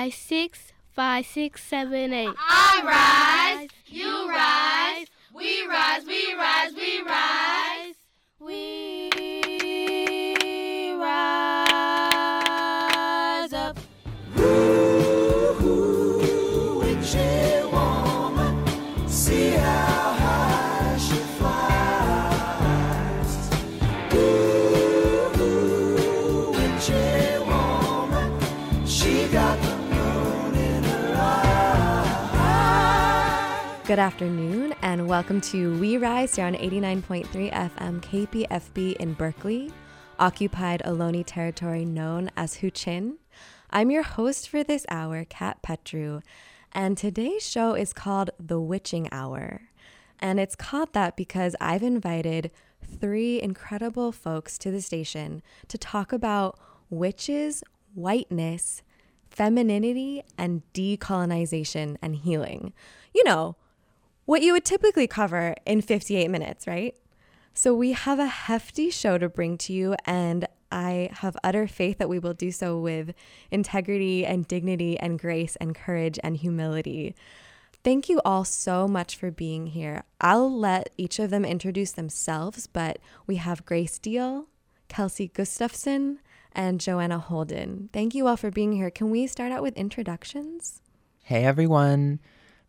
five, six, five, six, seven, eight. I rise, you rise, we rise, we rise, we rise. Good afternoon, and welcome to We Rise here on 89.3 FM KPFB in Berkeley, occupied Ohlone territory known as Huchiun. I'm your host for this hour, Cat Petru, and today's show is called The Witching Hour. And it's called that because I've invited three incredible folks to the station to talk about witches, whiteness, femininity, and decolonization and healing. You know, what you would typically cover in 58 minutes, right? So we have a hefty show to bring to you, and I have utter faith that we will do so with integrity and dignity and grace and courage and humility. Thank you all so much for being here. I'll let each of them introduce themselves, but we have Grace Diehl, Kelsey Gustafson, and Johanna Holden. Thank you all for being here. Can we start out with introductions? Hey everyone,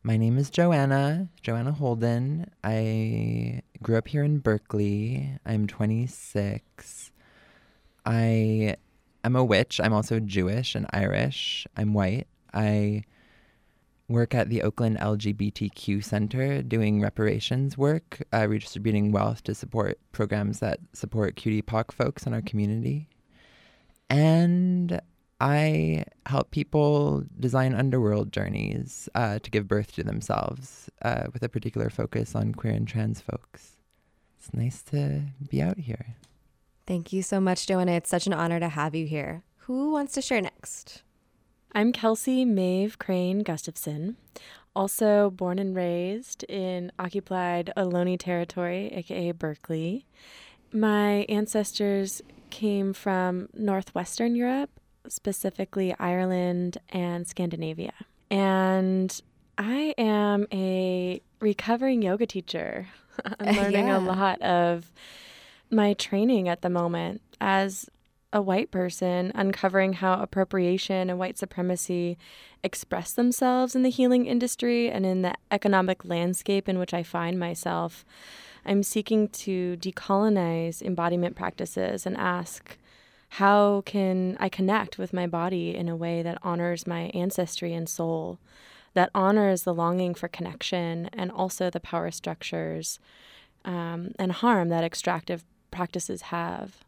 my name is Johanna, Johanna Holden. I grew up here in Berkeley. I'm 26. I am a witch. I'm also Jewish and Irish. I'm white. I work at the Oakland LGBTQ Center doing reparations work, uh, redistributing wealth to support programs that support QTPOC folks in our community. And I help people design underworld journeys uh, to give birth to themselves uh, with a particular focus on queer and trans folks. It's nice to be out here. Thank you so much, Johanna. It's such an honor to have you here. Who wants to share next? I'm Kelsey Maeve Crane Gustafson, also born and raised in occupied Ohlone territory, aka Berkeley. My ancestors came from northwestern Europe, specifically Ireland and Scandinavia. And I am a recovering yoga teacher. I'm learning Yeah. a lot of my training at the moment as a white person, uncovering how appropriation and white supremacy express themselves in the healing industry and in the economic landscape in which I find myself. I'm seeking to decolonize embodiment practices and ask how can I connect with my body in a way that honors my ancestry and soul, that honors the longing for connection and also the power structures um, and harm that extractive practices have.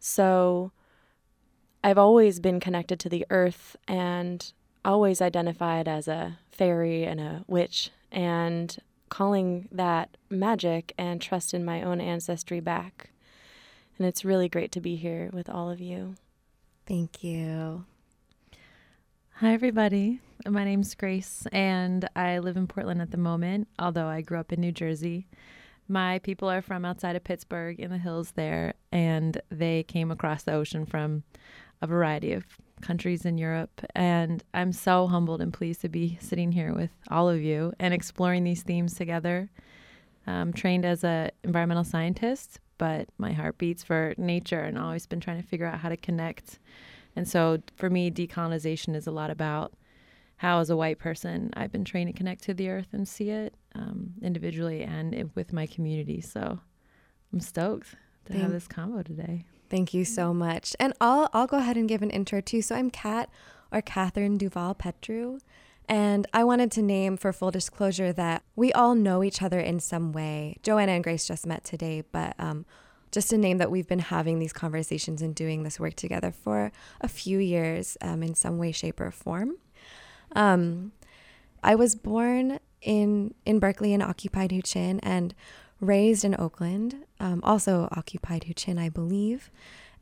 So I've always been connected to the earth and always identified as a fairy and a witch and calling that magic and trust in my own ancestry back. And it's really great to be here with all of you. Thank you. Hi, everybody. My name's Grace, and I live in Portland at the moment, although I grew up in New Jersey. My people are from outside of Pittsburgh in the hills there, and they came across the ocean from a variety of countries in Europe. And I'm so humbled and pleased to be sitting here with all of you and exploring these themes together. I'm trained as an environmental scientist, but my heart beats for nature and always been trying to figure out how to connect. And so for me, decolonization is a lot about how, as a white person, I've been trained to connect to the earth and see it um, individually and it, with my community. So I'm stoked to Thank- have this combo today. Thank you so much. And I'll I'll go ahead and give an intro too. So I'm Cat or Catherine Duval Petru. And I wanted to name for full disclosure that we all know each other in some way. Johanna and Grace just met today, but um, just to name that we've been having these conversations and doing this work together for a few years um, in some way, shape, or form. Um, I was born in in Berkeley in occupied Huchiun and raised in Oakland, um, also occupied Huchiun, I believe.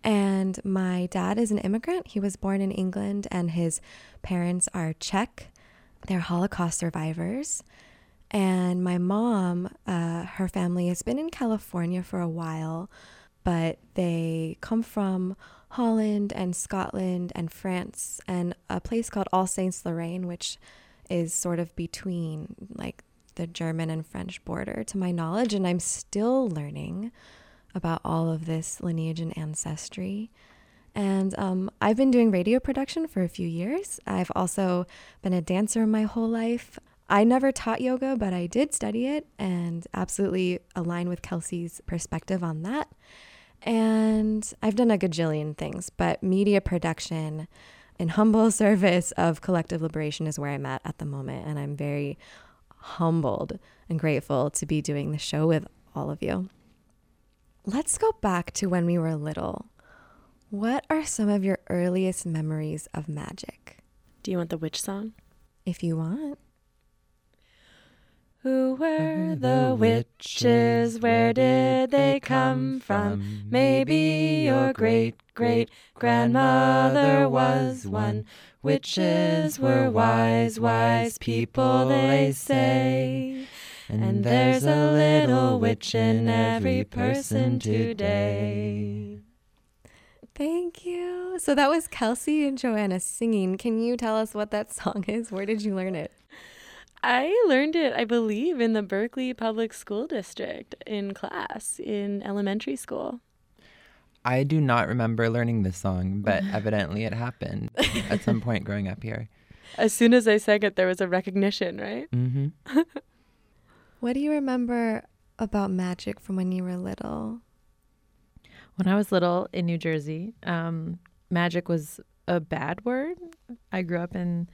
And my dad is an immigrant. He was born in England, and his parents are Czech. They're Holocaust survivors. And my mom, uh, her family has been in California for a while, but they come from Holland and Scotland and France and a place called Alsace-Lorraine, which is sort of between like the German and French border to my knowledge. And I'm still learning about all of this lineage and ancestry. And um, I've been doing radio production for a few years. I've also been a dancer my whole life. I never taught yoga, but I did study it and absolutely align with Kelsey's perspective on that. And I've done a gajillion things, but media production in humble service of collective liberation is where I'm at at the moment. And I'm very humbled and grateful to be doing the show with all of you. Let's go back to when we were little. What are some of your earliest memories of magic? Do you want the witch song? If you want. Who were the witches? Where did they come from? Maybe your great great grandmother was one. Witches were wise, wise people, they say. And there's a little witch in every person today. Thank you. So that was Kelsey and Joanna singing. Can you tell us what that song is? Where did you learn it? I learned it, I believe, in the Berkeley Public School District in class in elementary school. I do not remember learning this song, but evidently it happened at some point growing up here. As soon as I sang it, there was a recognition, right? Mm-hmm. What do you remember about magic from when you were little? When I was little in New Jersey, um, magic was a bad word. I grew up in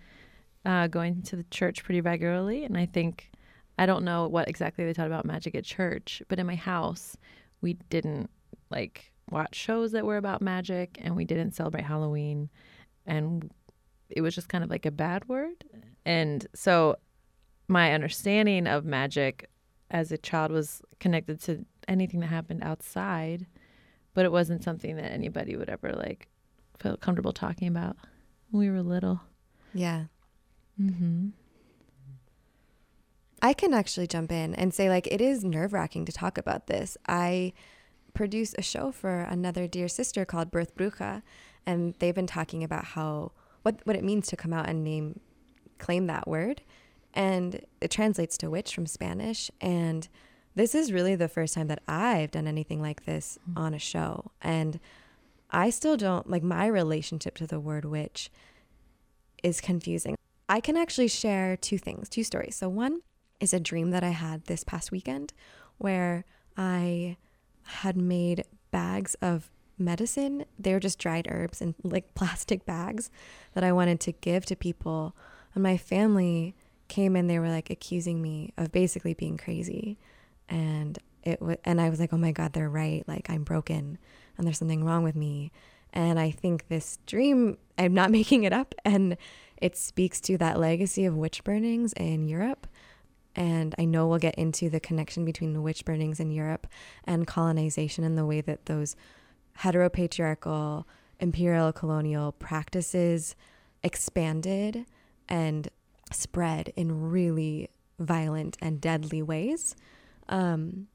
uh, going to the church pretty regularly, and I think I don't know what exactly they taught about magic at church, but in my house, we didn't like watch shows that were about magic, and we didn't celebrate Halloween, and it was just kind of like a bad word. And so, my understanding of magic as a child was connected to anything that happened outside, but it wasn't something that anybody would ever like feel comfortable talking about when we were little. Yeah. Mm-hmm. I can actually jump in and say, like, it is nerve wracking to talk about this. I produce a show for another dear sister called Birth Bruja, and they've been talking about how what what it means to come out and name claim that word, and it translates to witch from Spanish. And this is really the first time that I've done anything like this mm-hmm. on a show, and I still don't like my relationship to the word witch is confusing. I can actually share two things, two stories. So one is a dream that I had this past weekend where I had made bags of medicine. They were just dried herbs in like plastic bags that I wanted to give to people. And my family came in, they were like accusing me of basically being crazy. And it was, and I was like, oh my God, they're right. Like I'm broken and there's something wrong with me. And I think this dream, I'm not making it up. And it speaks to that legacy of witch burnings in Europe. And I know we'll get into the connection between the witch burnings in Europe and colonization and the way that those heteropatriarchal, imperial, colonial practices expanded and spread in really violent and deadly ways. Um,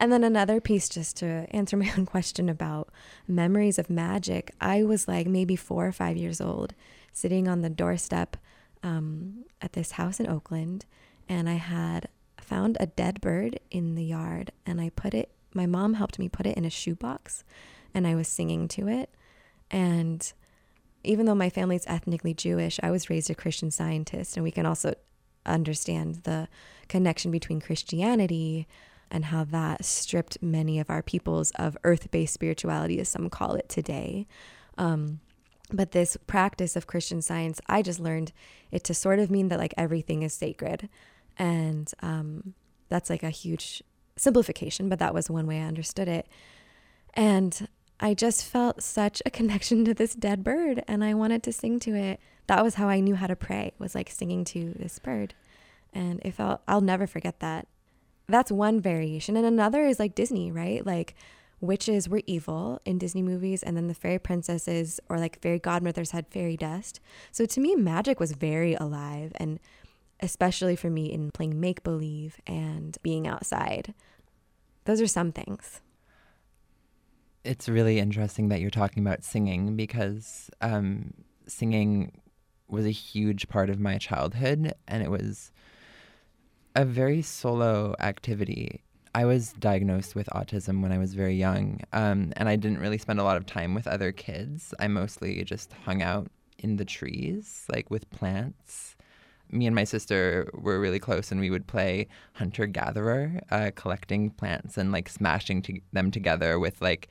and then another piece, just to answer my own question about memories of magic, I was like maybe four or five years old, sitting on the doorstep um, at this house in Oakland, and I had found a dead bird in the yard, and I put it. My mom helped me put it in a shoebox, and I was singing to it. And even though my family's ethnically Jewish, I was raised a Christian scientist, and we can also understand the connection between Christianity and how that stripped many of our peoples of earth based spirituality, as some call it today. Um, but this practice of Christian science, I just learned it to sort of mean that like everything is sacred. And um, that's like a huge simplification, but that was one way I understood it. And I just felt such a connection to this dead bird and I wanted to sing to it. That was how I knew how to pray, was like singing to this bird. And it felt, I'll never forget that. That's one variation. And another is like Disney, right? Like witches were evil in Disney movies, and then the fairy princesses or like fairy godmothers had fairy dust. So to me, magic was very alive, and especially for me in playing make believe and being outside. Those are some things. It's really interesting that you're talking about singing because um, singing was a huge part of my childhood and it was a very solo activity. I was diagnosed with autism when I was very young, um, and I didn't really spend a lot of time with other kids. I mostly just hung out in the trees, like with plants. Me and my sister were really close, and we would play hunter gatherer, uh, collecting plants and like smashing to- them together with like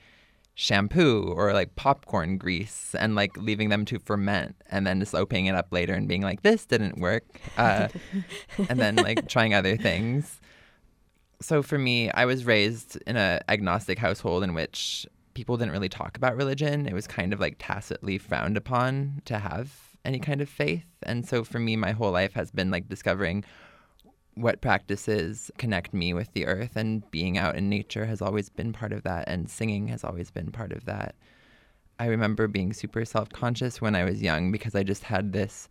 shampoo or like popcorn grease and like leaving them to ferment and then just opening it up later and being like this didn't work uh, and then like trying other things. So for me i was raised in a agnostic household in which people didn't really talk about religion. It was kind of like tacitly frowned upon to have any kind of faith. And so for me my whole life has been like discovering what practices connect me with the earth and being out in nature has always been part of that and singing has always been part of that. I remember being super self-conscious when i was young because i just had this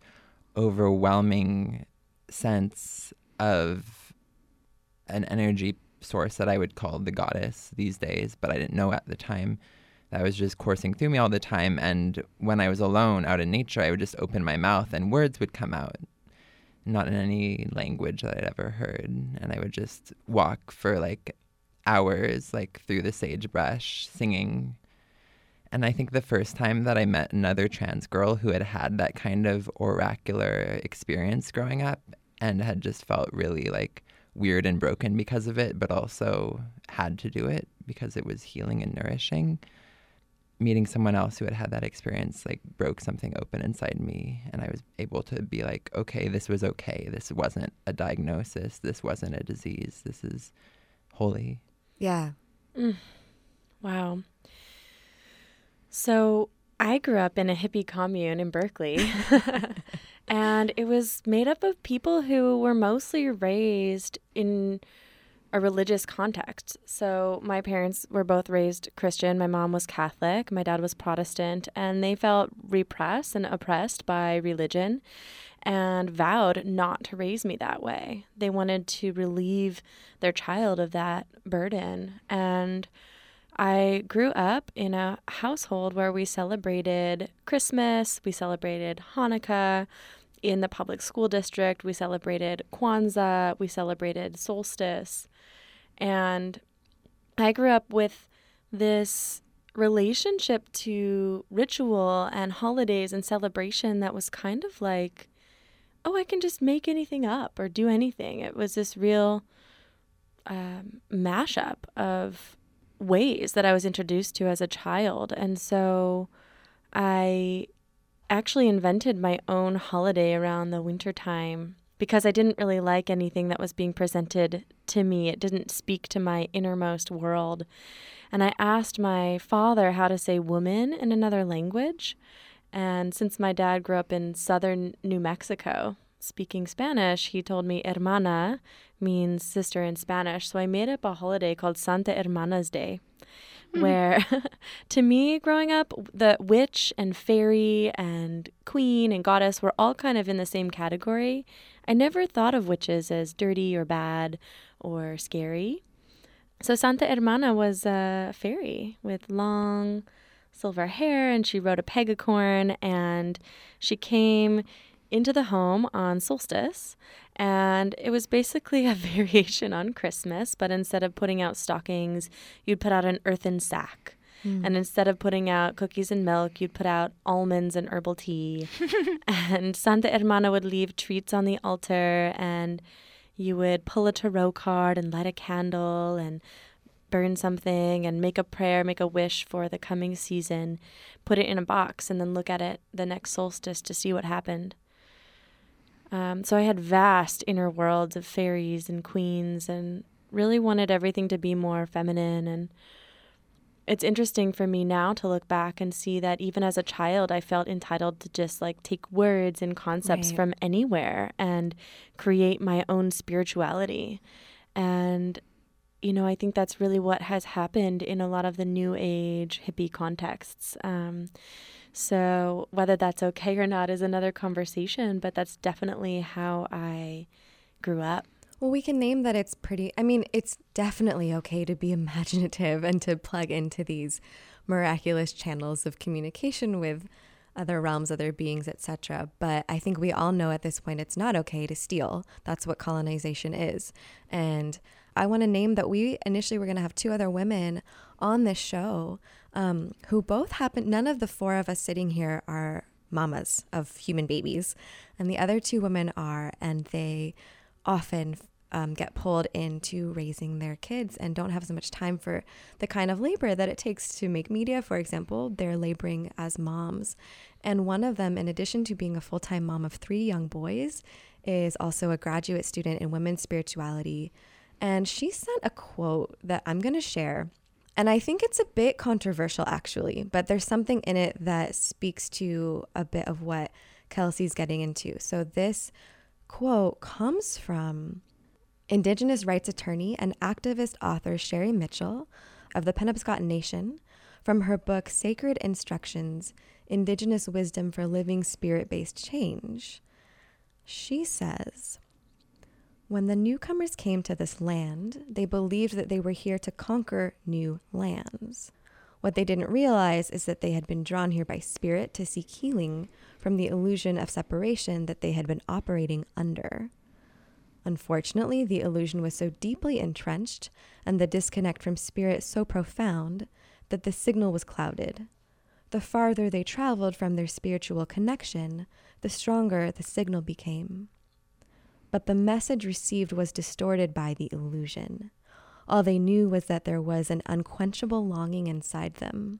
overwhelming sense of an energy source that i would call the goddess these days but i didn't know at the time. That was just coursing through me all the time and when i was alone out in nature i would just open my mouth and words would come out not in any language that I'd ever heard. And I would just walk for like hours, like through the sagebrush, singing. And I think the first time that I met another trans girl who had had that kind of oracular experience growing up and had just felt really like weird and broken because of it, but also had to do it because it was healing and nourishing meeting someone else who had had that experience like broke something open inside me and i was able to be like okay this was okay. This wasn't a diagnosis. This wasn't a disease. This is holy. Yeah. Mm. Wow. So I grew up in a hippie commune in Berkeley, and it was made up of people who were mostly raised in a religious context. So my parents were both raised Christian. My mom was Catholic, my dad was Protestant, and they felt repressed and oppressed by religion and vowed not to raise me that way. They wanted to relieve their child of that burden. And I grew up in a household where we celebrated Christmas, we celebrated Hanukkah. In the public school district, we celebrated Kwanzaa, we celebrated solstice. And I grew up with this relationship to ritual and holidays and celebration that was kind of like, oh, I can just make anything up or do anything. It was this real um, mashup of ways that I was introduced to as a child. And so I actually invented my own holiday around the winter time because I didn't really like anything that was being presented to me. It didn't speak to my innermost world. And I asked my father how to say woman in another language. And since my dad grew up in southern New Mexico speaking Spanish, he told me hermana means sister in Spanish. So I made up a holiday called Santa Hermana's Day hmm. where to me growing up the witch and fairy and queen and goddess were all kind of in the same category i never thought of witches as dirty or bad or scary so santa hermana was a fairy with long silver hair and she rode a pegacorn and she came into the home on solstice and it was basically a variation on Christmas, but instead of putting out stockings, you'd put out an earthen sack. And instead of putting out cookies and milk, you'd put out almonds and herbal tea. and Santa Hermana would leave treats on the altar, and you would pull a tarot card and light a candle and burn something and make a prayer, make a wish for the coming season, put it in a box, and then look at it the next solstice to see what happened. Um, so I had vast inner worlds of fairies and queens and really wanted everything to be more feminine. And it's interesting for me now to look back and see that even as a child, I felt entitled to just like take words and concepts Right. from anywhere and create my own spirituality. And you know, I think that's really what has happened in a lot of the new age hippie contexts. Um, so, whether that's okay or not is another conversation, but that's definitely how I grew up. Well, we can name that it's pretty. I mean, it's definitely okay to be imaginative and to plug into these miraculous channels of communication with other realms, other beings, etc. But I think we all know at this point it's not okay to steal. That's what colonization is. And I want to name that we initially were going to have two other women on this show um, who both happen, none of the four of us sitting here are mamas of human babies. And the other two women are, and they often um, get pulled into raising their kids and don't have so much time for the kind of labor that it takes to make media, for example. They're laboring as moms. And one of them, in addition to being a full time mom of three young boys, is also a graduate student in women's spirituality. And she sent a quote that I'm going to share. And I think it's a bit controversial, actually, but there's something in it that speaks to a bit of what Kelsey's getting into. So, this quote comes from Indigenous rights attorney and activist author Sherri Mitchell of the Penobscot Nation from her book Sacred Instructions Indigenous Wisdom for Living Spirit Based Change. She says, When the newcomers came to this land, they believed that they were here to conquer new lands. What they didn't realize is that they had been drawn here by spirit to seek healing from the illusion of separation that they had been operating under. Unfortunately, the illusion was so deeply entrenched and the disconnect from spirit so profound that the signal was clouded, the farther they traveled from their spiritual connection, the stronger the signal became. But the message received was distorted by the illusion. All they knew was that there was an unquenchable longing inside them.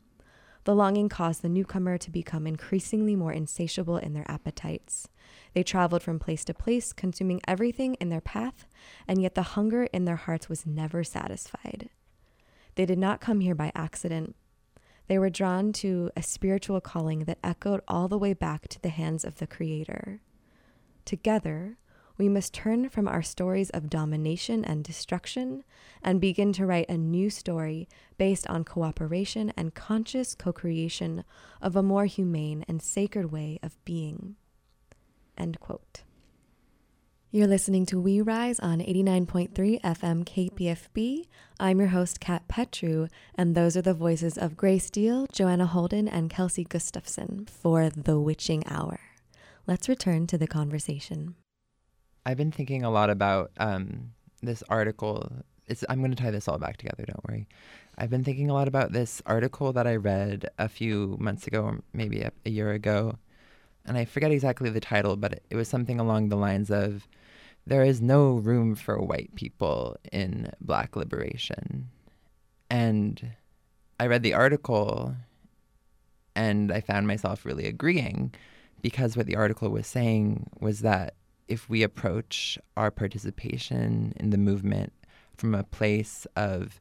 The longing caused the newcomer to become increasingly more insatiable in their appetites. They traveled from place to place, consuming everything in their path, and yet the hunger in their hearts was never satisfied. They did not come here by accident. They were drawn to a spiritual calling that echoed all the way back to the hands of the Creator. Together, we must turn from our stories of domination and destruction and begin to write a new story based on cooperation and conscious co creation of a more humane and sacred way of being. End quote. You're listening to We Rise on 89.3 FM KPFB. I'm your host, Cat Petru, and those are the voices of Grace Diehl, Johanna Holden, and Kelsey Gustafson for The Witching Hour. Let's return to the conversation. I've been thinking a lot about um, this article. It's, I'm going to tie this all back together, don't worry. I've been thinking a lot about this article that I read a few months ago, or maybe a, a year ago. And I forget exactly the title, but it, it was something along the lines of there is no room for white people in black liberation. And I read the article and I found myself really agreeing because what the article was saying was that if we approach our participation in the movement from a place of,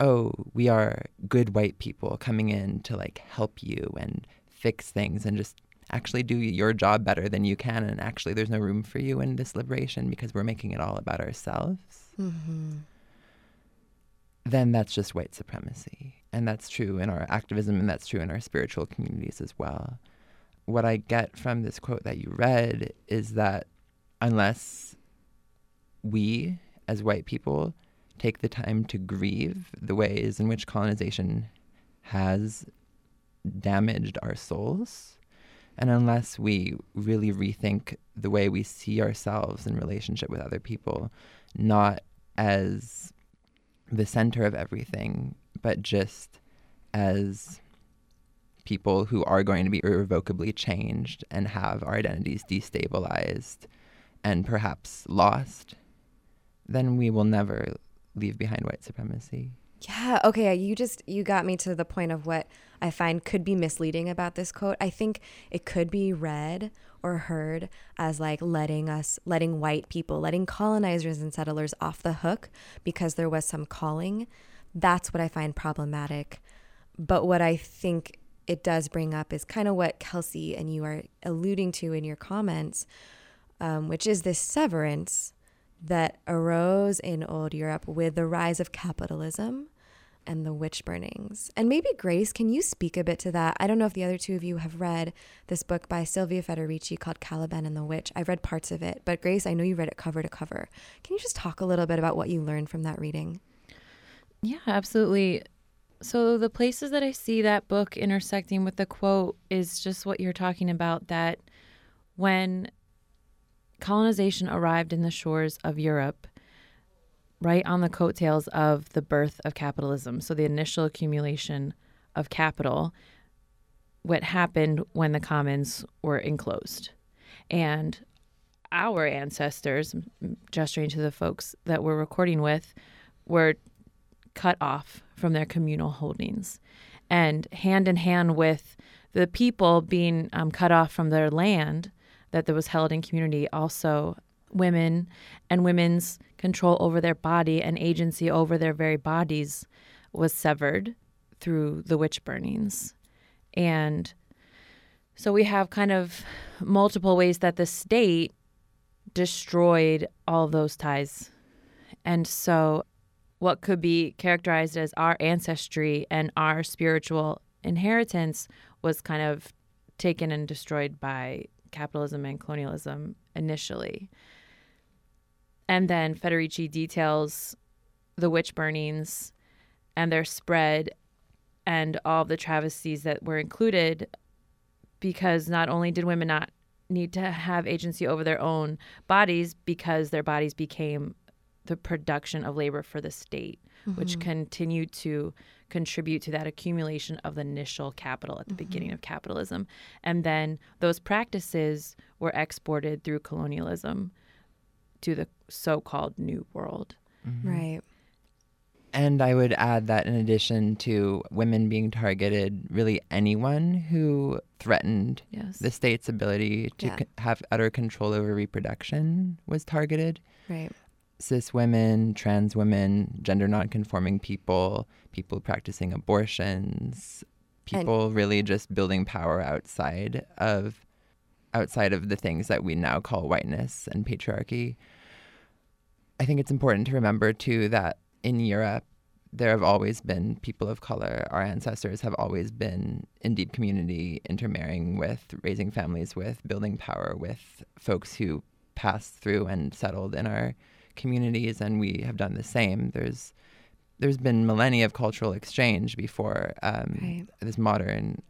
oh, we are good white people coming in to like help you and fix things and just actually do your job better than you can and actually there's no room for you in this liberation because we're making it all about ourselves Mm-hmm. then that's just white supremacy and that's true in our activism and that's true in our spiritual communities as well what i get from this quote that you read is that unless we as white people take the time to grieve the ways in which colonization has damaged our souls and unless we really rethink the way we see ourselves in relationship with other people, not as the center of everything, but just as people who are going to be irrevocably changed and have our identities destabilized and perhaps lost, then we will never leave behind white supremacy. Yeah, okay, you just you got me to the point of what I find could be misleading about this quote. I think it could be read or heard as like letting us letting white people, letting colonizers and settlers off the hook because there was some calling. That's what I find problematic. But what I think it does bring up is kind of what Kelsey and you are alluding to in your comments, um, which is this severance that arose in old Europe with the rise of capitalism and the witch burnings. And maybe Grace, can you speak a bit to that? I don't know if the other two of you have read this book by Silvia Federici called Caliban and the Witch. I've read parts of it, but Grace, I know you read it cover to cover. Can you just talk a little bit about what you learned from that reading? Yeah, absolutely. So the places that I see that book intersecting with the quote is just what you're talking about that when colonization arrived in the shores of Europe, right on the coattails of the birth of capitalism, so the initial accumulation of capital, what happened when the commons were enclosed. And our ancestors, gesturing to the folks that we're recording with, were cut off from their communal holdings. And hand in hand with the people being um, cut off from their land that was held in community, also women and women's control over their body and agency over their very bodies was severed through the witch burnings. And so we have kind of multiple ways that the state destroyed all those ties. And so what could be characterized as our ancestry and our spiritual inheritance was kind of taken and destroyed by capitalism and colonialism initially. And then Federici details the witch burnings and their spread and all the travesties that were included because not only did women not need to have agency over their own bodies because their bodies became the production of labor for the state, mm-hmm. which continued to contribute to that accumulation of the initial capital at the mm-hmm. beginning of capitalism. And then those practices were exported through colonialism to the so called New World. Mm-hmm. Right. And I would add that in addition to women being targeted, really anyone who threatened yes. the state's ability to Yeah. c- have utter control over reproduction was targeted. Right. Cis women, trans women, gender nonconforming people, people practicing abortions, And- people really just building power outside of outside of the things that we now call whiteness and patriarchy. I think it's important to remember too that in Europe there have always been people of color. Our ancestors have always been in deep community, intermarrying with, raising families with, building power with folks who passed through and settled in our communities, and we have done the same. There's there's been millennia of cultural exchange before um, Right. this modern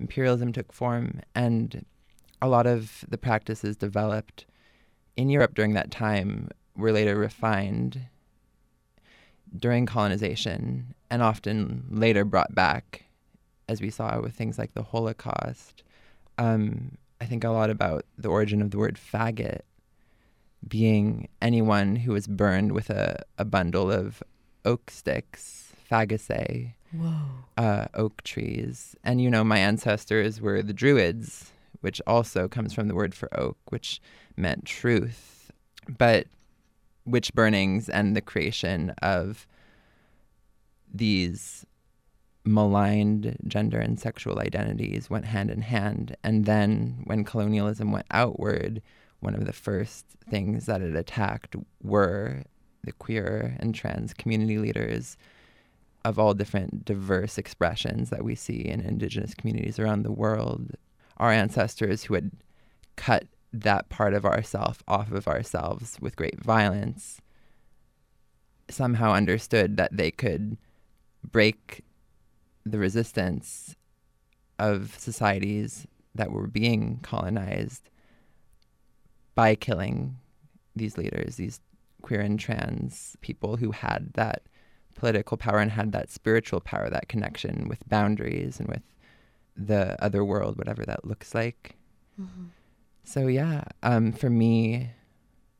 imperialism took form, and a lot of the practices developed in Europe during that time were later refined during colonization and often later brought back, as we saw with things like the Holocaust. Um, I think a lot about the origin of the word faggot being anyone who was burned with a, a bundle of oak sticks, fagaceae, Whoa. uh, oak trees. And, you know, my ancestors were the Druids, which also comes from the word for oak, which meant truth. But witch burnings and the creation of these maligned gender and sexual identities went hand in hand. And then when colonialism went outward, one of the first things that it attacked were the queer and trans community leaders of all different diverse expressions that we see in indigenous communities around the world. Our ancestors who had cut that part of ourself off of ourselves with great violence somehow understood that they could break the resistance of societies that were being colonized by killing these leaders, these queer and trans people who had that political power and had that spiritual power, that connection with boundaries and with the other world, whatever that looks like. Mm-hmm. So yeah, um, for me,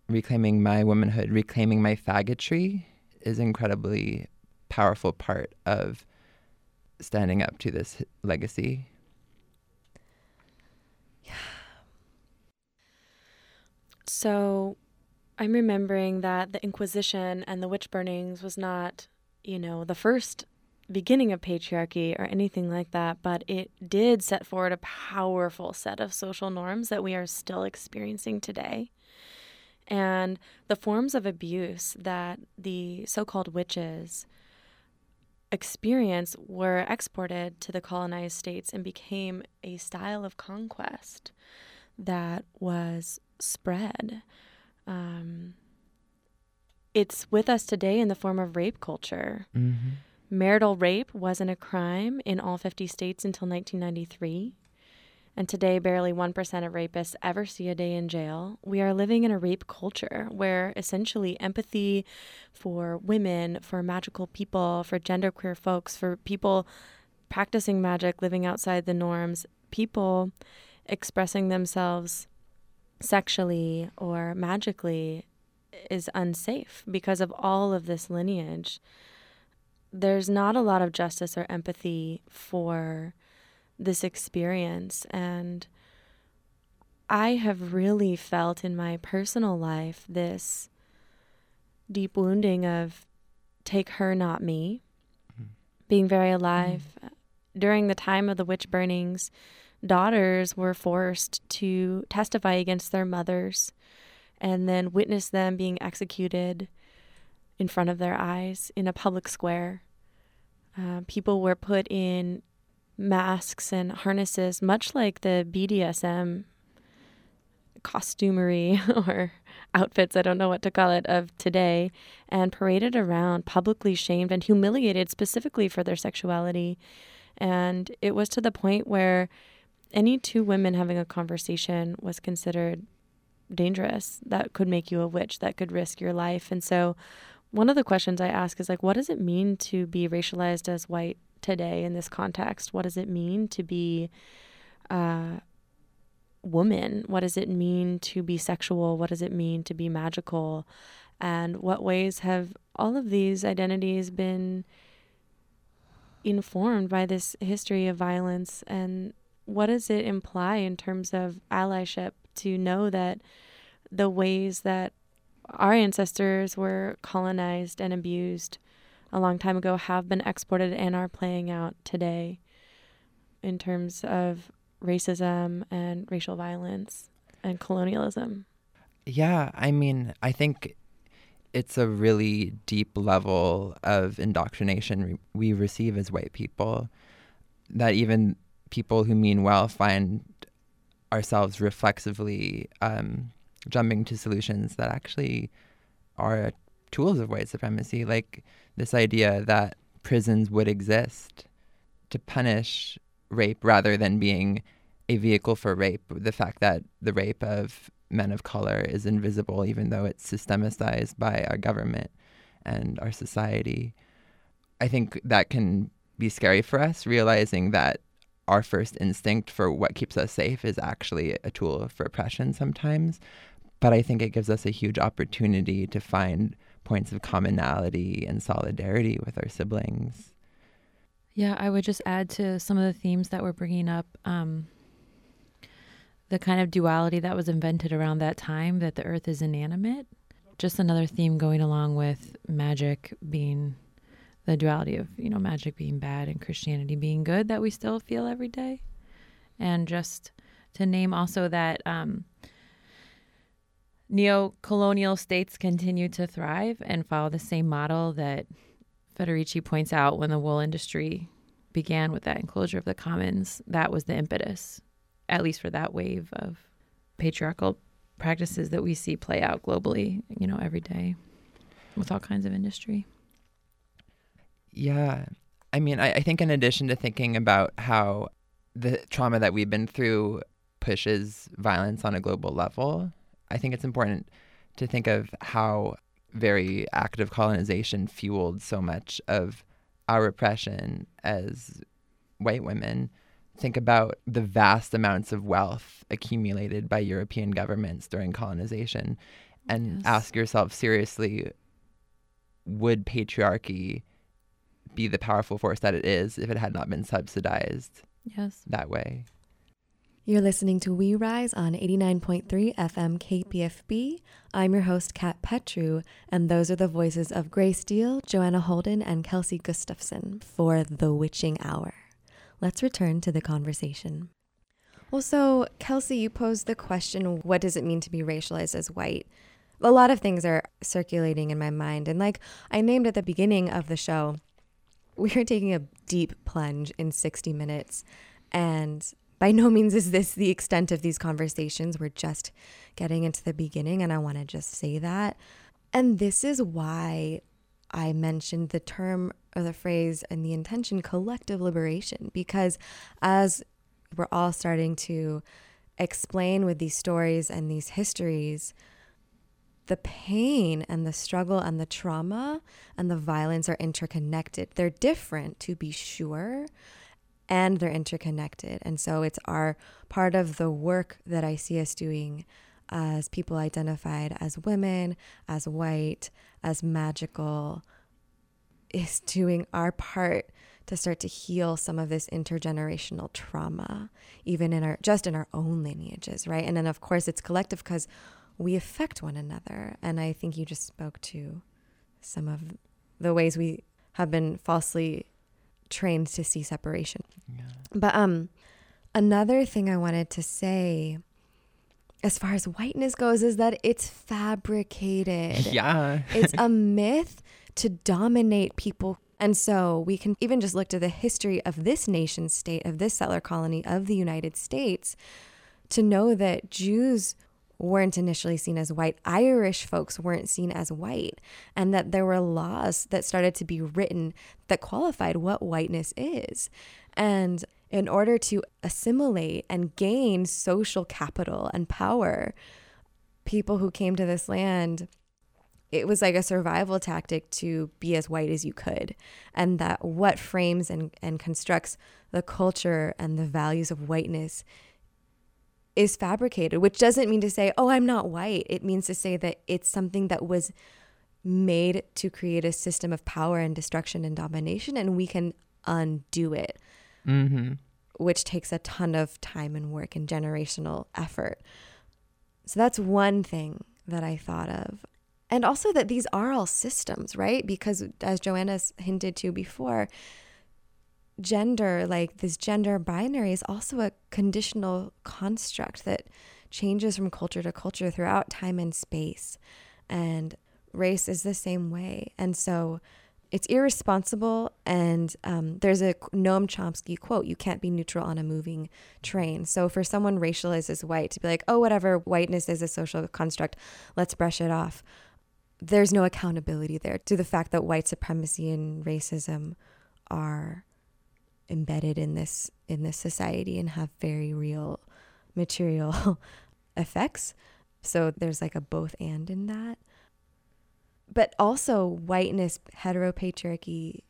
reclaiming my womanhood, reclaiming my faggotry is incredibly powerful part of standing up to this legacy. So I'm remembering that the Inquisition and the witch burnings was not, you know, the first beginning of patriarchy or anything like that, but it did set forward a powerful set of social norms that we are still experiencing today. And the forms of abuse that the so called witches experience were exported to the colonized states and became a style of conquest that was spread. Um, it's with us today in the form of rape culture. Mm-hmm. Marital rape wasn't a crime in all 50 states until 1993. And today, barely 1% of rapists ever see a day in jail. We are living in a rape culture where essentially empathy for women, for magical people, for genderqueer folks, for people practicing magic, living outside the norms, people expressing themselves sexually or magically is unsafe because of all of this lineage. There's not a lot of justice or empathy for this experience. And I have really felt in my personal life this deep wounding of take her, not me, mm. being very alive. Mm. During the time of the witch burnings, daughters were forced to testify against their mothers and then witness them being executed in front of their eyes in a public square. Uh, people were put in masks and harnesses, much like the BDSM costumery or outfits, I don't know what to call it, of today, and paraded around, publicly shamed and humiliated specifically for their sexuality. And it was to the point where any two women having a conversation was considered dangerous. That could make you a witch, that could risk your life. And so, one of the questions I ask is like, what does it mean to be racialized as white today in this context? What does it mean to be a woman? What does it mean to be sexual? What does it mean to be magical? And what ways have all of these identities been informed by this history of violence? And what does it imply in terms of allyship to know that the ways that our ancestors were colonized and abused a long time ago have been exported and are playing out today in terms of racism and racial violence and colonialism. Yeah, I mean, I think it's a really deep level of indoctrination we receive as white people that even people who mean well find ourselves reflexively um, jumping to solutions that actually are tools of white supremacy. Like, this idea that prisons would exist to punish rape rather than being a vehicle for rape. The fact that the rape of men of color is invisible, even though it's systemicized by our government and our society. I think that can be scary for us, realizing that our first instinct for what keeps us safe is actually a tool for oppression sometimes. But I think it gives us a huge opportunity to find points of commonality and solidarity with our siblings. Yeah, I would just add to some of the themes that we're bringing up um, the kind of duality that was invented around that time that the earth is inanimate. Just another theme going along with magic being the duality of, you know, magic being bad and Christianity being good that we still feel every day. And just to name also that um, Neo colonial states continue to thrive and follow the same model that Federici points out when the wool industry began with that enclosure of the commons. That was the impetus, at least for that wave of patriarchal practices that we see play out globally, you know, every day with all kinds of industry. Yeah. I mean, I, I think in addition to thinking about how the trauma that we've been through pushes violence on a global level, I think it's important to think of how very active colonization fueled so much of our repression as white women. Think about the vast amounts of wealth accumulated by European governments during colonization and yes. ask yourself seriously would patriarchy be the powerful force that it is if it had not been subsidized yes. that way? You're listening to We Rise on 89.3 FM KPFB. I'm your host, Cat Petru, and those are the voices of Grace Diehl, Johanna Holden, and Kelsey Gustafson for The Witching Hour. Let's return to the conversation. Well, so, Kelsey, you posed the question what does it mean to be racialized as white? A lot of things are circulating in my mind. And, like I named at the beginning of the show, we are taking a deep plunge in 60 minutes. And by no means is this the extent of these conversations. We're just getting into the beginning. And I want to just say that. And this is why I mentioned the term or the phrase and the intention collective liberation, because as we're all starting to explain with these stories and these histories, the pain and the struggle and the trauma and the violence are interconnected. They're different, to be sure, and they're interconnected. And so it's our part of the work that I see us doing as people identified as women, as white, as magical, is doing our part to start to heal some of this intergenerational trauma, even in our just in our own lineages, right? And then of course it's collective because we affect one another. And I think you just spoke to some of the ways we have been falsely trained to see separation. Yeah. But um another thing I wanted to say as far as whiteness goes is that it's fabricated. Yeah. it's a myth to dominate people. And so we can even just look to the history of this nation state, of this settler colony of the United States, to know that Jews weren't initially seen as white. Irish folks weren't seen as white. And that there were laws that started to be written that qualified what whiteness is. And in order to assimilate and gain social capital and power, people who came to this land it was like a survival tactic to be as white as you could and that what frames and, and constructs the culture and the values of whiteness is fabricated which doesn't mean to say oh i'm not white it means to say that it's something that was made to create a system of power and destruction and domination and we can undo it Mm-hmm. which takes a ton of time and work and generational effort so that's one thing that i thought of and also that these are all systems, right? Because as Johanna's hinted to before, gender, like this gender binary, is also a conditional construct that changes from culture to culture throughout time and space. And race is the same way. And so it's irresponsible. And um, there's a Noam Chomsky quote you can't be neutral on a moving train. So for someone racialized as white to be like, oh, whatever, whiteness is a social construct, let's brush it off there's no accountability there to the fact that white supremacy and racism are embedded in this in this society and have very real material effects. So there's like a both and in that. But also whiteness heteropatriarchy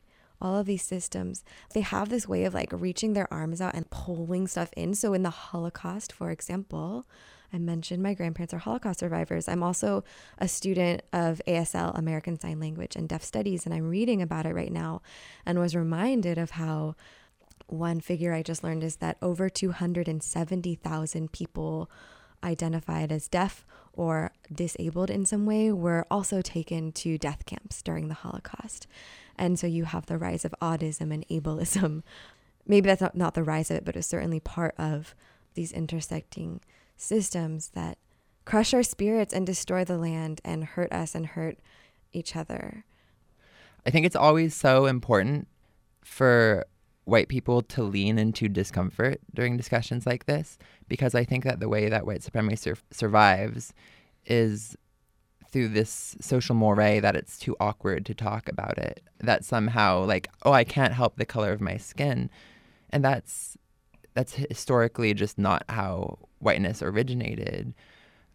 all of these systems they have this way of like reaching their arms out and pulling stuff in. So in the holocaust for example I mentioned my grandparents are Holocaust survivors. I'm also a student of ASL, American Sign Language and Deaf Studies, and I'm reading about it right now and was reminded of how one figure I just learned is that over 270,000 people identified as deaf or disabled in some way were also taken to death camps during the Holocaust. And so you have the rise of autism and ableism. Maybe that's not, not the rise of it, but it's certainly part of these intersecting systems that crush our spirits and destroy the land and hurt us and hurt each other. I think it's always so important for white people to lean into discomfort during discussions like this because I think that the way that white supremacy sur- survives is through this social moray that it's too awkward to talk about it. That somehow, like, oh, I can't help the color of my skin. And that's that's historically just not how whiteness originated.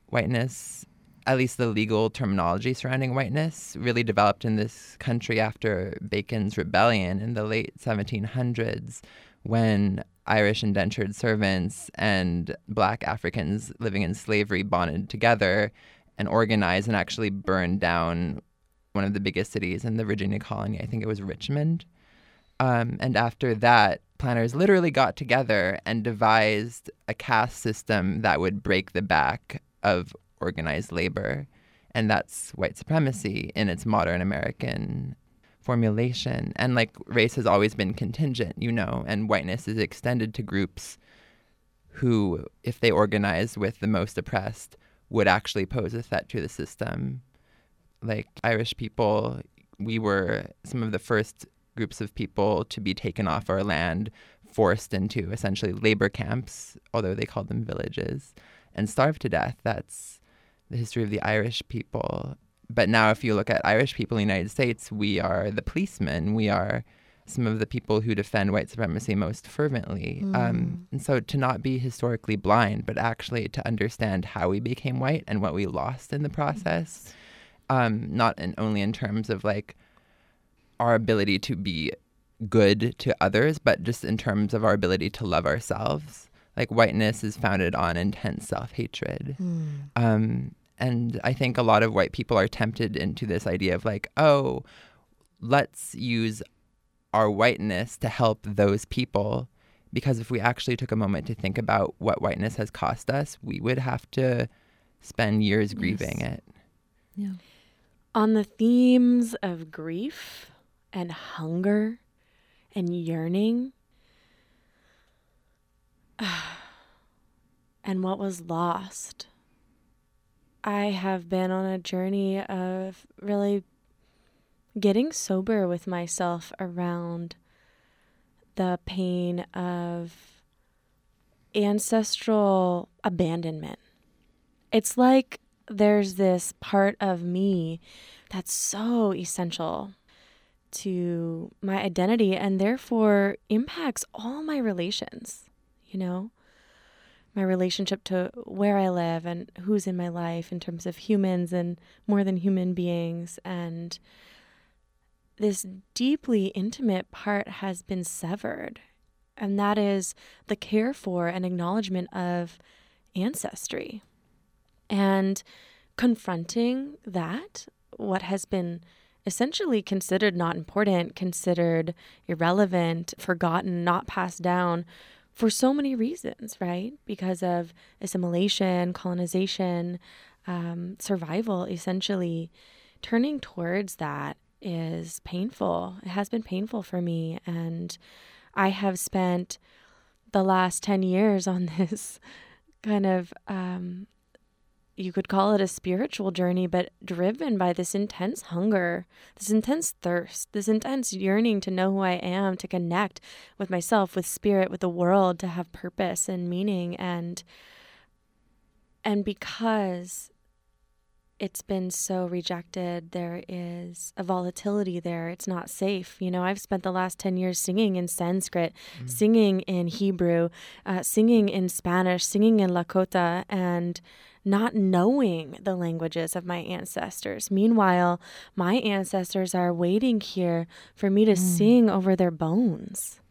Whiteness, at least the legal terminology surrounding whiteness, really developed in this country after Bacon's Rebellion in the late 1700s when Irish indentured servants and black Africans living in slavery bonded together and organized and actually burned down one of the biggest cities in the Virginia colony. I think it was Richmond. Um, and after that, planners literally got together and devised a caste system that would break the back of organized labor. And that's white supremacy in its modern American formulation. And like race has always been contingent, you know, and whiteness is extended to groups who, if they organized with the most oppressed, would actually pose a threat to the system. Like Irish people, we were some of the first groups of people to be taken off our land, forced into essentially labor camps, although they called them villages, and starved to death. That's the history of the Irish people. But now, if you look at Irish people in the United States, we are the policemen. We are some of the people who defend white supremacy most fervently. Mm. Um, and so to not be historically blind, but actually to understand how we became white and what we lost in the process, um, not in, only in terms of like our ability to be good to others, but just in terms of our ability to love ourselves. Like whiteness is founded on intense self hatred. Mm. Um, and I think a lot of white people are tempted into this idea of like, oh, let's use our whiteness to help those people. Because if we actually took a moment to think about what whiteness has cost us, we would have to spend years grieving it. Yeah. On the themes of grief and hunger and yearning and what was lost, I have been on a journey of really getting sober with myself around the pain of ancestral abandonment. It's like there's this part of me that's so essential to my identity and therefore impacts all my relations, you know? My relationship to where I live and who's in my life in terms of humans and more than human beings. And this deeply intimate part has been severed. And that is the care for and acknowledgement of ancestry. And confronting that, what has been essentially considered not important, considered irrelevant, forgotten, not passed down for so many reasons, right? Because of assimilation, colonization, um, survival, essentially. Turning towards that is painful. It has been painful for me. And I have spent the last 10 years on this kind of um, you could call it a spiritual journey, but driven by this intense hunger, this intense thirst, this intense yearning to know who I am, to connect with myself, with spirit, with the world, to have purpose and meaning. And and because it's been so rejected, there is a volatility there. It's not safe. You know, I've spent the last 10 years singing in Sanskrit, mm. singing in Hebrew, uh, singing in Spanish, singing in Lakota, and not knowing the languages of my ancestors. Meanwhile, my ancestors are waiting here for me to mm. sing over their bones.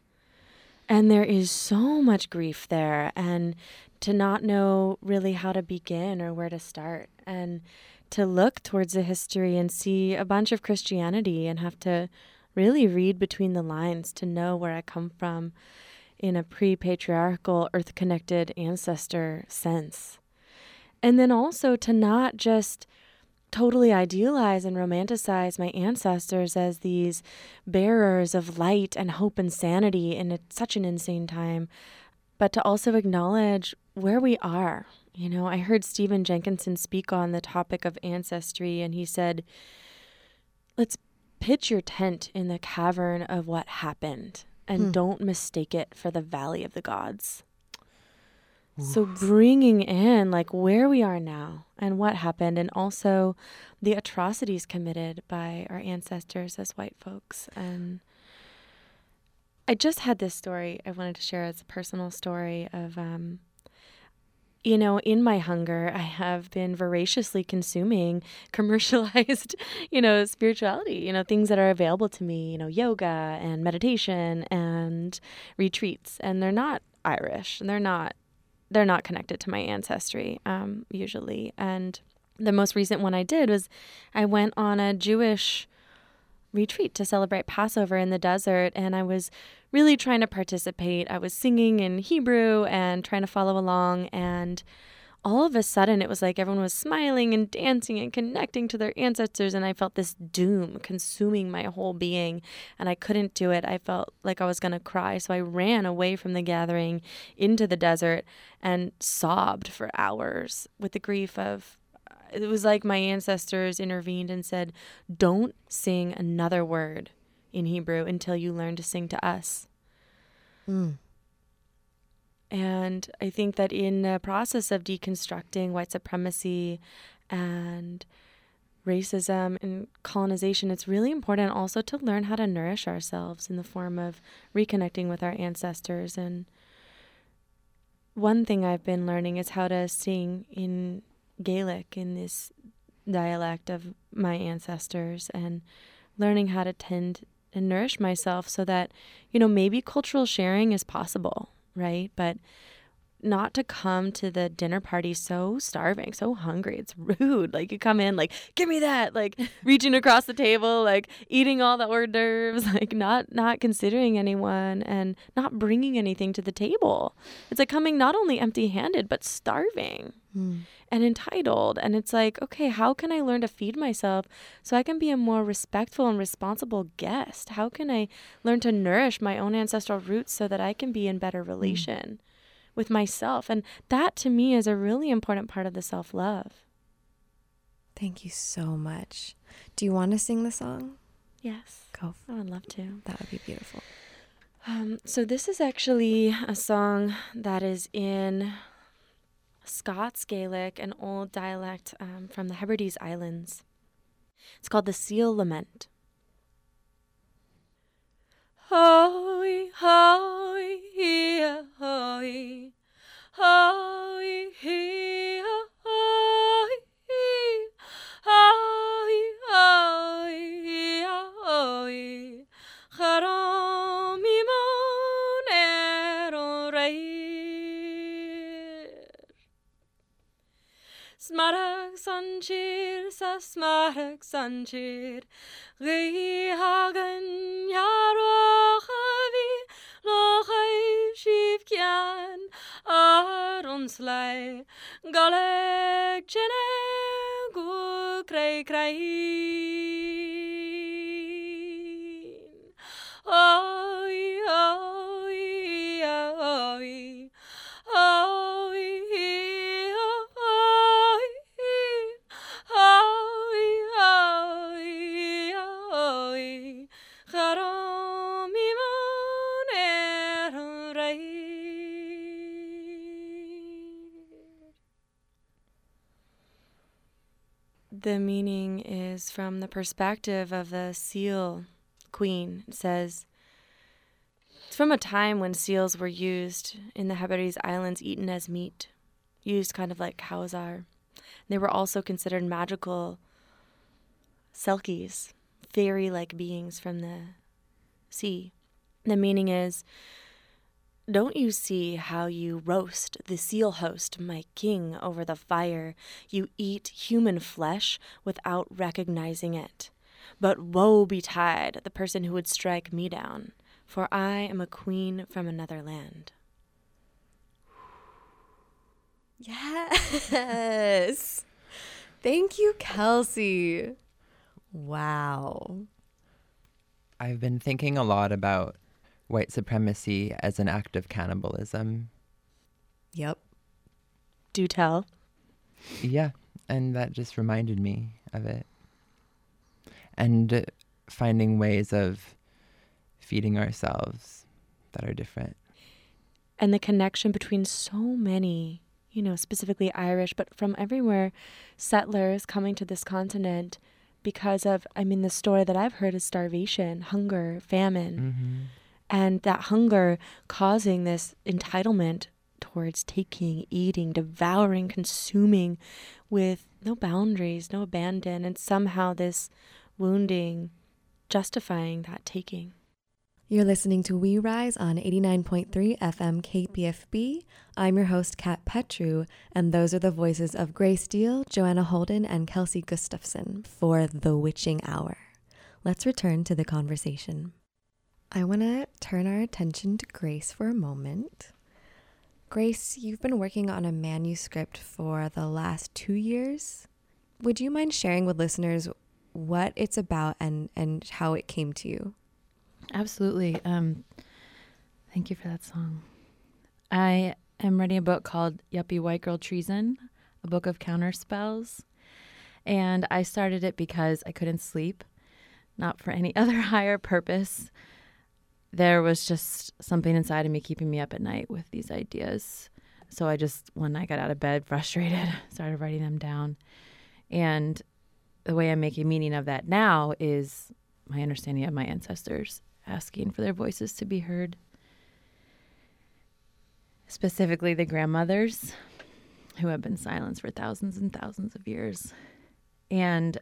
And there is so much grief there, and to not know really how to begin or where to start. And to look towards the history and see a bunch of Christianity and have to really read between the lines to know where I come from in a pre patriarchal, earth connected ancestor sense. And then also to not just totally idealize and romanticize my ancestors as these bearers of light and hope and sanity in a, such an insane time, but to also acknowledge where we are. You know, I heard Stephen Jenkinson speak on the topic of ancestry, and he said, Let's pitch your tent in the cavern of what happened and hmm. don't mistake it for the valley of the gods. So bringing in like where we are now and what happened and also the atrocities committed by our ancestors as white folks and I just had this story I wanted to share as a personal story of um, you know, in my hunger, I have been voraciously consuming commercialized, you know, spirituality, you know, things that are available to me, you know, yoga and meditation and retreats. And they're not Irish and they're not they're not connected to my ancestry um, usually. And the most recent one I did was I went on a Jewish retreat to celebrate Passover in the desert, and I was really trying to participate. I was singing in Hebrew and trying to follow along, and all of a sudden it was like everyone was smiling and dancing and connecting to their ancestors and i felt this doom consuming my whole being and i couldn't do it i felt like i was going to cry so i ran away from the gathering into the desert and sobbed for hours with the grief of it was like my ancestors intervened and said don't sing another word in Hebrew until you learn to sing to us. Mm. And I think that in the process of deconstructing white supremacy and racism and colonization, it's really important also to learn how to nourish ourselves in the form of reconnecting with our ancestors. And one thing I've been learning is how to sing in Gaelic, in this dialect of my ancestors, and learning how to tend and nourish myself so that, you know, maybe cultural sharing is possible right? But not to come to the dinner party so starving, so hungry. It's rude. Like you come in like, "Give me that." Like reaching across the table, like eating all the hors d'oeuvres, like not not considering anyone and not bringing anything to the table. It's like coming not only empty-handed but starving. Mm. And entitled. And it's like, okay, how can I learn to feed myself so I can be a more respectful and responsible guest? How can I learn to nourish my own ancestral roots so that I can be in better relation? Mm with myself. And that to me is a really important part of the self love. Thank you so much. Do you want to sing the song? Yes. Go. I would love to. That would be beautiful. Um, so, this is actually a song that is in Scots Gaelic, an old dialect um, from the Hebrides Islands. It's called the Seal Lament. Hoy, hoy, here, hoy, hoy, here, hoy, hoy, here, hoy, Smarag sanchir, sa smarag sanchir, ri hagen yarochavi, lochai shiv kian, ar ons lei, galeg chene, gu krei krei. Perspective of the seal queen. It says, it's from a time when seals were used in the Hebrides Islands, eaten as meat, used kind of like cows are. They were also considered magical selkies, fairy like beings from the sea. The meaning is Don't you see how you roast the seal host, my king, over the fire? You eat human flesh without recognizing it. But woe betide the person who would strike me down, for I am a queen from another land. Yes. Thank you, Kelsey. Wow. I've been thinking a lot about white supremacy as an act of cannibalism. Yep. Do tell. Yeah, and that just reminded me of it. And finding ways of feeding ourselves that are different. And the connection between so many, you know, specifically Irish, but from everywhere, settlers coming to this continent because of, I mean, the story that I've heard is starvation, hunger, famine. Mm-hmm. And that hunger causing this entitlement towards taking, eating, devouring, consuming with no boundaries, no abandon, and somehow this wounding justifying that taking. You're listening to We Rise on 89.3 FM KPFB. I'm your host, Cat Petru, and those are the voices of Grace Diehl, Johanna Holden, and Kelsey Gustafson for The Witching Hour. Let's return to the conversation. I want to turn our attention to Grace for a moment. Grace, you've been working on a manuscript for the last two years. Would you mind sharing with listeners what it's about and, and how it came to you? Absolutely. Um, thank you for that song. I am writing a book called Yuppie White Girl Treason, a book of counter spells. And I started it because I couldn't sleep. not for any other higher purpose. There was just something inside of me keeping me up at night with these ideas. So I just, when I got out of bed, frustrated, started writing them down. And the way I'm making meaning of that now is my understanding of my ancestors asking for their voices to be heard. Specifically, the grandmothers who have been silenced for thousands and thousands of years. And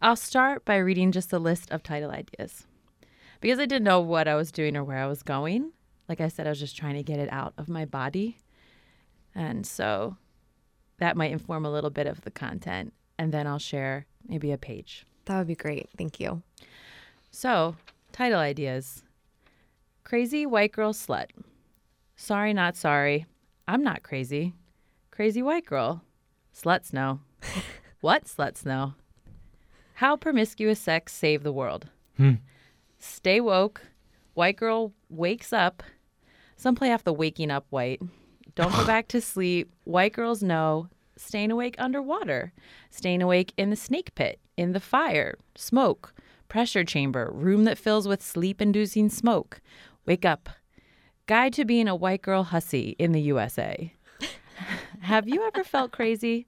I'll start by reading just a list of title ideas because I didn't know what I was doing or where I was going. Like I said, I was just trying to get it out of my body. And so that might inform a little bit of the content. And then I'll share maybe a page. That would be great. Thank you. So, title ideas Crazy White Girl Slut. Sorry, not sorry. I'm not crazy. Crazy White Girl. Sluts know. what sluts know? How promiscuous sex saved the world. Hmm. Stay woke. White girl wakes up. Some play off the waking up white. Don't go back to sleep. White girls know. Staying awake underwater. Staying awake in the snake pit, in the fire, smoke, pressure chamber, room that fills with sleep inducing smoke. Wake up. Guide to being a white girl hussy in the USA. Have you ever felt crazy?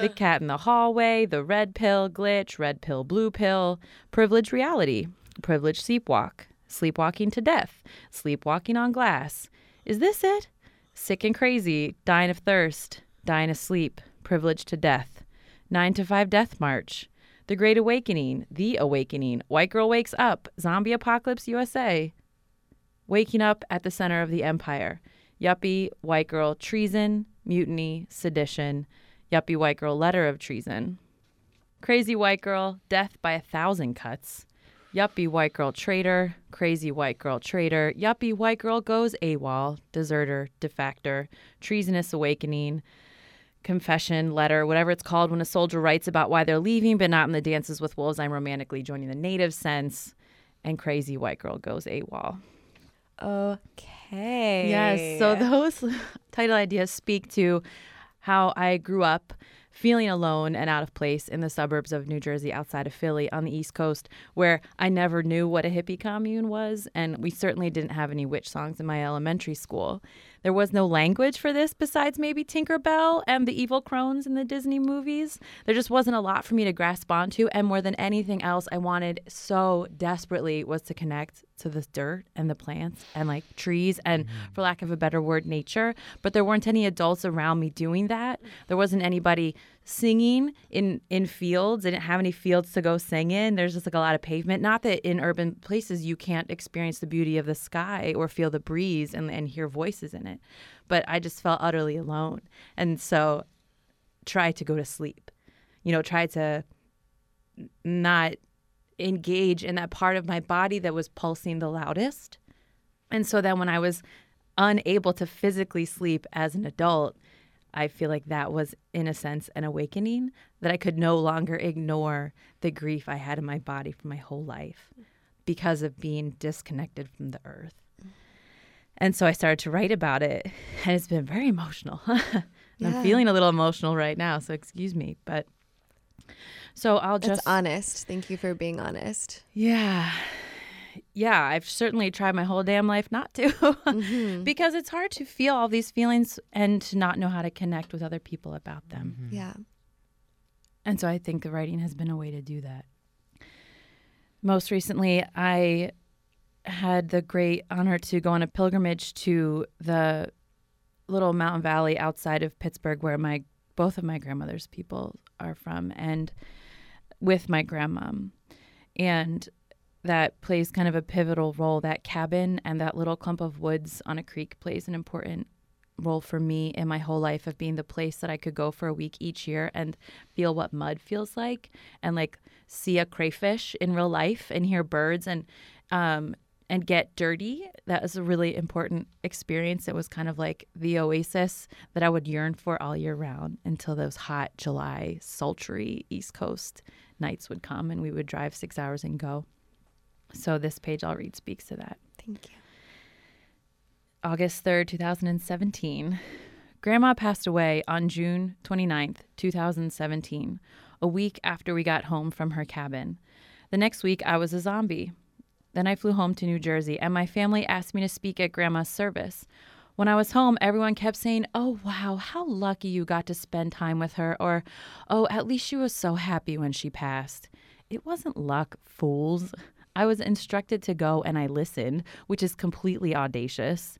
The cat in the hallway, the red pill glitch, red pill, blue pill, privilege reality, privilege sleepwalk, sleepwalking to death, sleepwalking on glass. Is this it? Sick and crazy, dying of thirst, dying asleep, privilege to death, nine to five death march, the great awakening, the awakening, white girl wakes up, zombie apocalypse USA, waking up at the center of the empire, yuppie, white girl, treason, mutiny, sedition, yuppie white girl letter of treason. Crazy white girl, death by a thousand cuts. Yuppie white girl traitor, crazy white girl traitor, yuppie white girl goes AWOL, deserter, defector, treasonous awakening, confession, letter, whatever it's called when a soldier writes about why they're leaving but not in the dances with wolves, I'm romantically joining the native sense, and crazy white girl goes AWOL. Okay. Yes. So those title ideas speak to how I grew up feeling alone and out of place in the suburbs of New Jersey outside of Philly on the East Coast, where I never knew what a hippie commune was. And we certainly didn't have any witch songs in my elementary school. There was no language for this besides maybe Tinkerbell and the evil crones in the Disney movies. There just wasn't a lot for me to grasp onto. And more than anything else, I wanted so desperately was to connect to the dirt and the plants and like trees and, mm-hmm. for lack of a better word, nature. But there weren't any adults around me doing that. There wasn't anybody singing in in fields. I didn't have any fields to go sing in. There's just like a lot of pavement. Not that in urban places you can't experience the beauty of the sky or feel the breeze and, and hear voices in it. But I just felt utterly alone. And so tried to go to sleep. You know, tried to not engage in that part of my body that was pulsing the loudest. And so then when I was unable to physically sleep as an adult, I feel like that was, in a sense, an awakening that I could no longer ignore the grief I had in my body for my whole life because of being disconnected from the earth. And so I started to write about it, and it's been very emotional. I'm feeling a little emotional right now, so excuse me. But so I'll That's just honest. Thank you for being honest. yeah. Yeah, I've certainly tried my whole damn life not to Mm-hmm. because it's hard to feel all these feelings and to not know how to connect with other people about them. Yeah. And so I think the writing has been a way to do that. Most recently, I had the great honor to go on a pilgrimage to the little mountain valley outside of Pittsburgh where my both of my grandmother's people are from and with my grandmom. And that plays kind of a pivotal role. That cabin and that little clump of woods on a creek plays an important role for me in my whole life of being the place that I could go for a week each year and feel what mud feels like and like see a crayfish in real life and hear birds and um and get dirty. That was a really important experience. It was kind of like the oasis that I would yearn for all year round until those hot July, sultry East Coast nights would come and we would drive six hours and go. So this page I'll read speaks to that. Thank you. August 3rd, 2017. Grandma passed away on June 29th, 2017, a week after we got home from her cabin. The next week, I was a zombie. Then I flew home to New Jersey, and my family asked me to speak at Grandma's service. When I was home, everyone kept saying, Oh, wow, how lucky you got to spend time with her, or Oh, at least she was so happy when she passed. It wasn't luck, fools. I was instructed to go and I listened, which is completely audacious.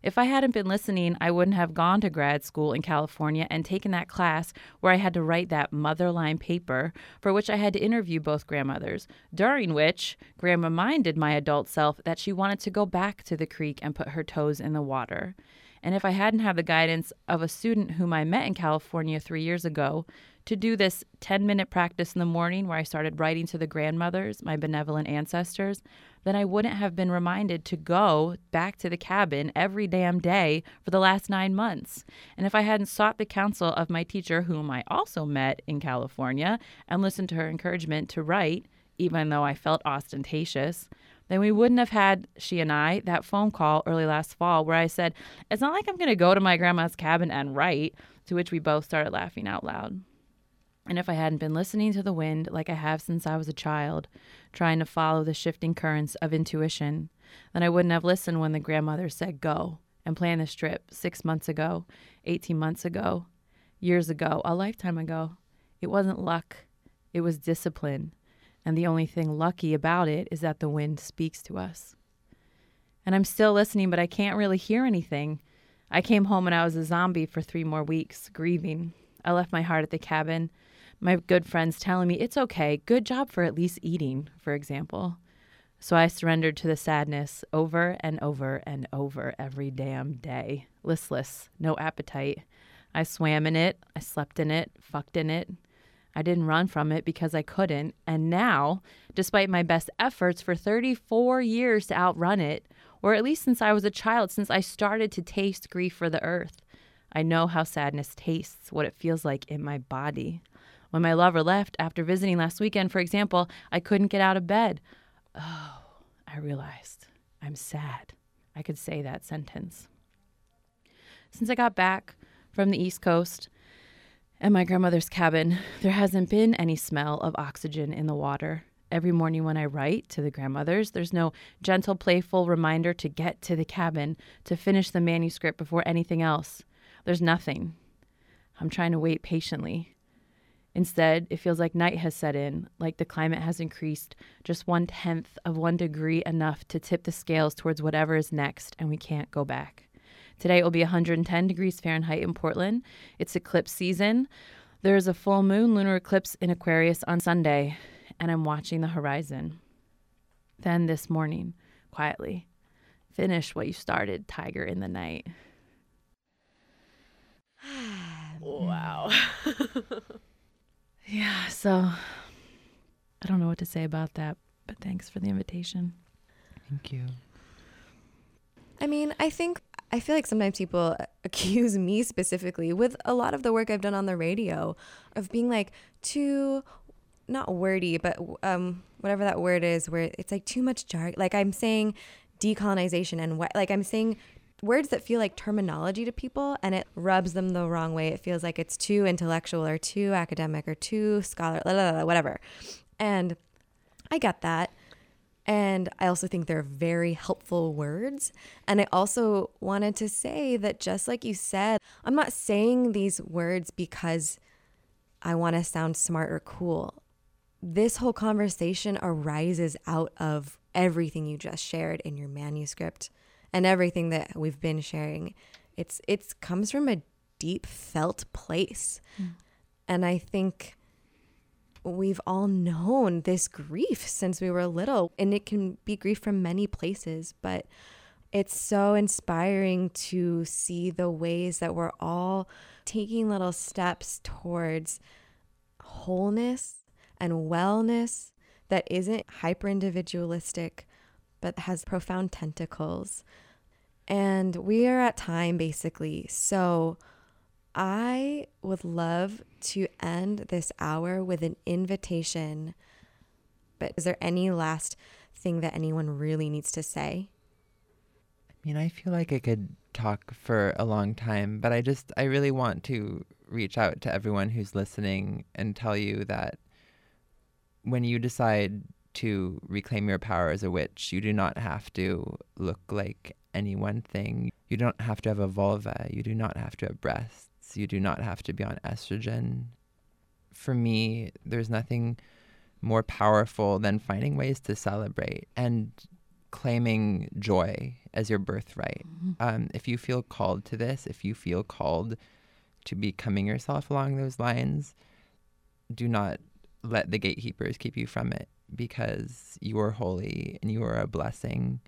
If I hadn't been listening, I wouldn't have gone to grad school in California and taken that class where I had to write that motherline paper for which I had to interview both grandmothers, during which Grandma reminded my adult self that she wanted to go back to the creek and put her toes in the water. And if I hadn't had the guidance of a student whom I met in California three years ago to do this 10 minute practice in the morning where I started writing to the grandmothers, my benevolent ancestors, then I wouldn't have been reminded to go back to the cabin every damn day for the last nine months. And if I hadn't sought the counsel of my teacher, whom I also met in California, and listened to her encouragement to write, even though I felt ostentatious, then we wouldn't have had, she and I, that phone call early last fall where I said, It's not like I'm going to go to my grandma's cabin and write, to which we both started laughing out loud. And if I hadn't been listening to the wind like I have since I was a child, trying to follow the shifting currents of intuition, then I wouldn't have listened when the grandmother said go and planned this trip six months ago, 18 months ago, years ago, a lifetime ago. It wasn't luck, it was discipline. And the only thing lucky about it is that the wind speaks to us. And I'm still listening, but I can't really hear anything. I came home and I was a zombie for three more weeks, grieving. I left my heart at the cabin my good friends telling me it's okay, good job for at least eating, for example. So I surrendered to the sadness over and over and over every damn day, listless, no appetite. I swam in it, I slept in it, fucked in it. I didn't run from it because I couldn't. And now, despite my best efforts for 34 years to outrun it, or at least since I was a child, since I started to taste grief for the earth, I know how sadness tastes, what it feels like in my body. When my lover left after visiting last weekend, for example, I couldn't get out of bed. Oh, I realized I'm sad. I could say that sentence. Since I got back from the East Coast and my grandmother's cabin, there hasn't been any smell of oxygen in the water. Every morning when I write to the grandmothers, there's no gentle, playful reminder to get to the cabin, to finish the manuscript before anything else. There's nothing. I'm trying to wait patiently. Instead, it feels like night has set in, like the climate has increased just one tenth of one degree enough to tip the scales towards whatever is next, and we can't go back. Today it will be 110 degrees Fahrenheit in Portland. It's eclipse season. There is a full moon lunar eclipse in Aquarius on Sunday, and I'm watching the horizon. Then this morning, quietly, finish what you started, Tiger in the Night. Wow. Yeah, so I don't know what to say about that, but thanks for the invitation. Thank you. I mean, I think I feel like sometimes people accuse me specifically with a lot of the work I've done on the radio of being like too not wordy, but um whatever that word is where it's like too much jargon. Like I'm saying decolonization and what like I'm saying words that feel like terminology to people and it rubs them the wrong way. It feels like it's too intellectual or too academic or too scholar, blah, blah, blah, whatever. And I get that. And I also think they're very helpful words. And I also wanted to say that just like you said, I'm not saying these words because I want to sound smart or cool. This whole conversation arises out of everything you just shared in your manuscript and everything that we've been sharing. It's it's comes from a deep felt place. Mm. And I think we've all known this grief since we were little and it can be grief from many places, but it's so inspiring to see the ways that we're all taking little steps towards wholeness and wellness that isn't hyper individualistic but has profound tentacles. And we are at time basically. So I would love to end this hour with an invitation. But is there any last thing that anyone really needs to say? I mean, I feel like I could talk for a long time, but I just, I really want to reach out to everyone who's listening and tell you that when you decide to reclaim your power as a witch. You do not have to look like any one thing. You don't have to have a vulva. You do not have to have breasts. You do not have to be on estrogen. For me, there's nothing more powerful than finding ways to celebrate and claiming joy as your birthright. Um, if you feel called to this, if you feel called to becoming yourself along those lines, do not let the gatekeepers keep you from it because you are holy and you are a blessing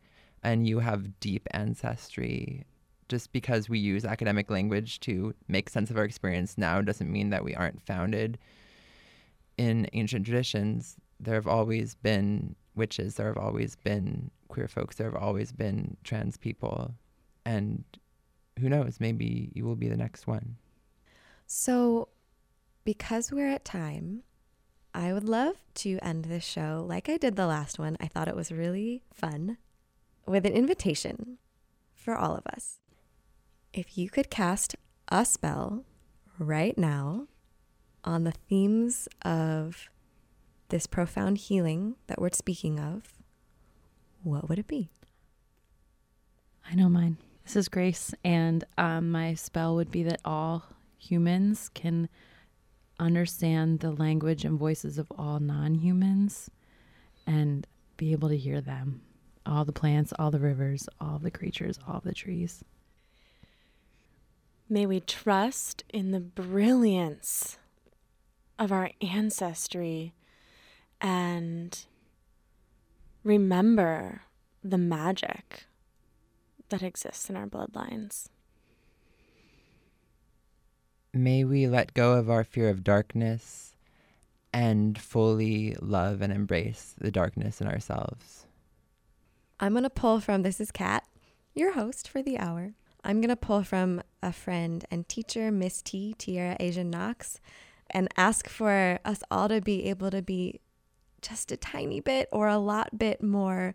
and you have deep ancestry. Just because we use academic language to make sense of our experience now doesn't mean that we aren't founded in ancient traditions. There have always been witches, there have always been queer folks, there have always been trans people. And who knows, maybe you will be the next one. So, because we're at time, I would love to end this show like I did the last one. I thought it was really fun with an invitation for all of us. If you could cast a spell right now on the themes of this profound healing that we're speaking of, what would it be? I know mine. This is Grace, and um, my spell would be that all humans can understand the language and voices of all non humans and be able to hear them. All the plants, all the rivers, all the creatures, all the trees. May we trust in the brilliance of our ancestry and remember the magic that exists in our bloodlines. May we let go of our fear of darkness and fully love and embrace the darkness in ourselves. I'm going to pull from this is Cat, your host for the hour. I'm going to pull from a friend and teacher, Miss T, Tiara Asian Knox, and ask for us all to be able to be just a tiny bit or a lot bit more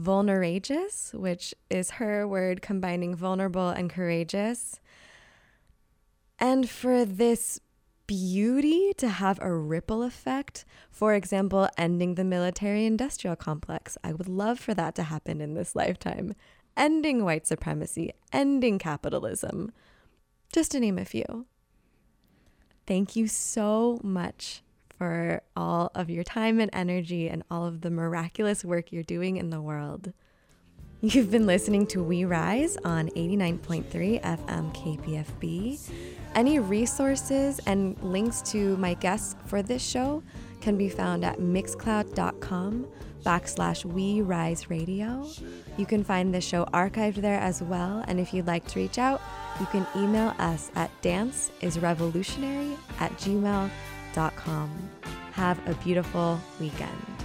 vulnerageous, which is her word combining vulnerable and courageous. And for this beauty to have a ripple effect, for example, ending the military industrial complex. I would love for that to happen in this lifetime. Ending white supremacy, ending capitalism, just to name a few. Thank you so much for all of your time and energy and all of the miraculous work you're doing in the world. You've been listening to We Rise on 89.3 FM KPFB. Any resources and links to my guests for this show can be found at mixcloud.com backslash We Rise Radio. You can find the show archived there as well. And if you'd like to reach out, you can email us at danceisrevolutionary at gmail.com. Have a beautiful weekend.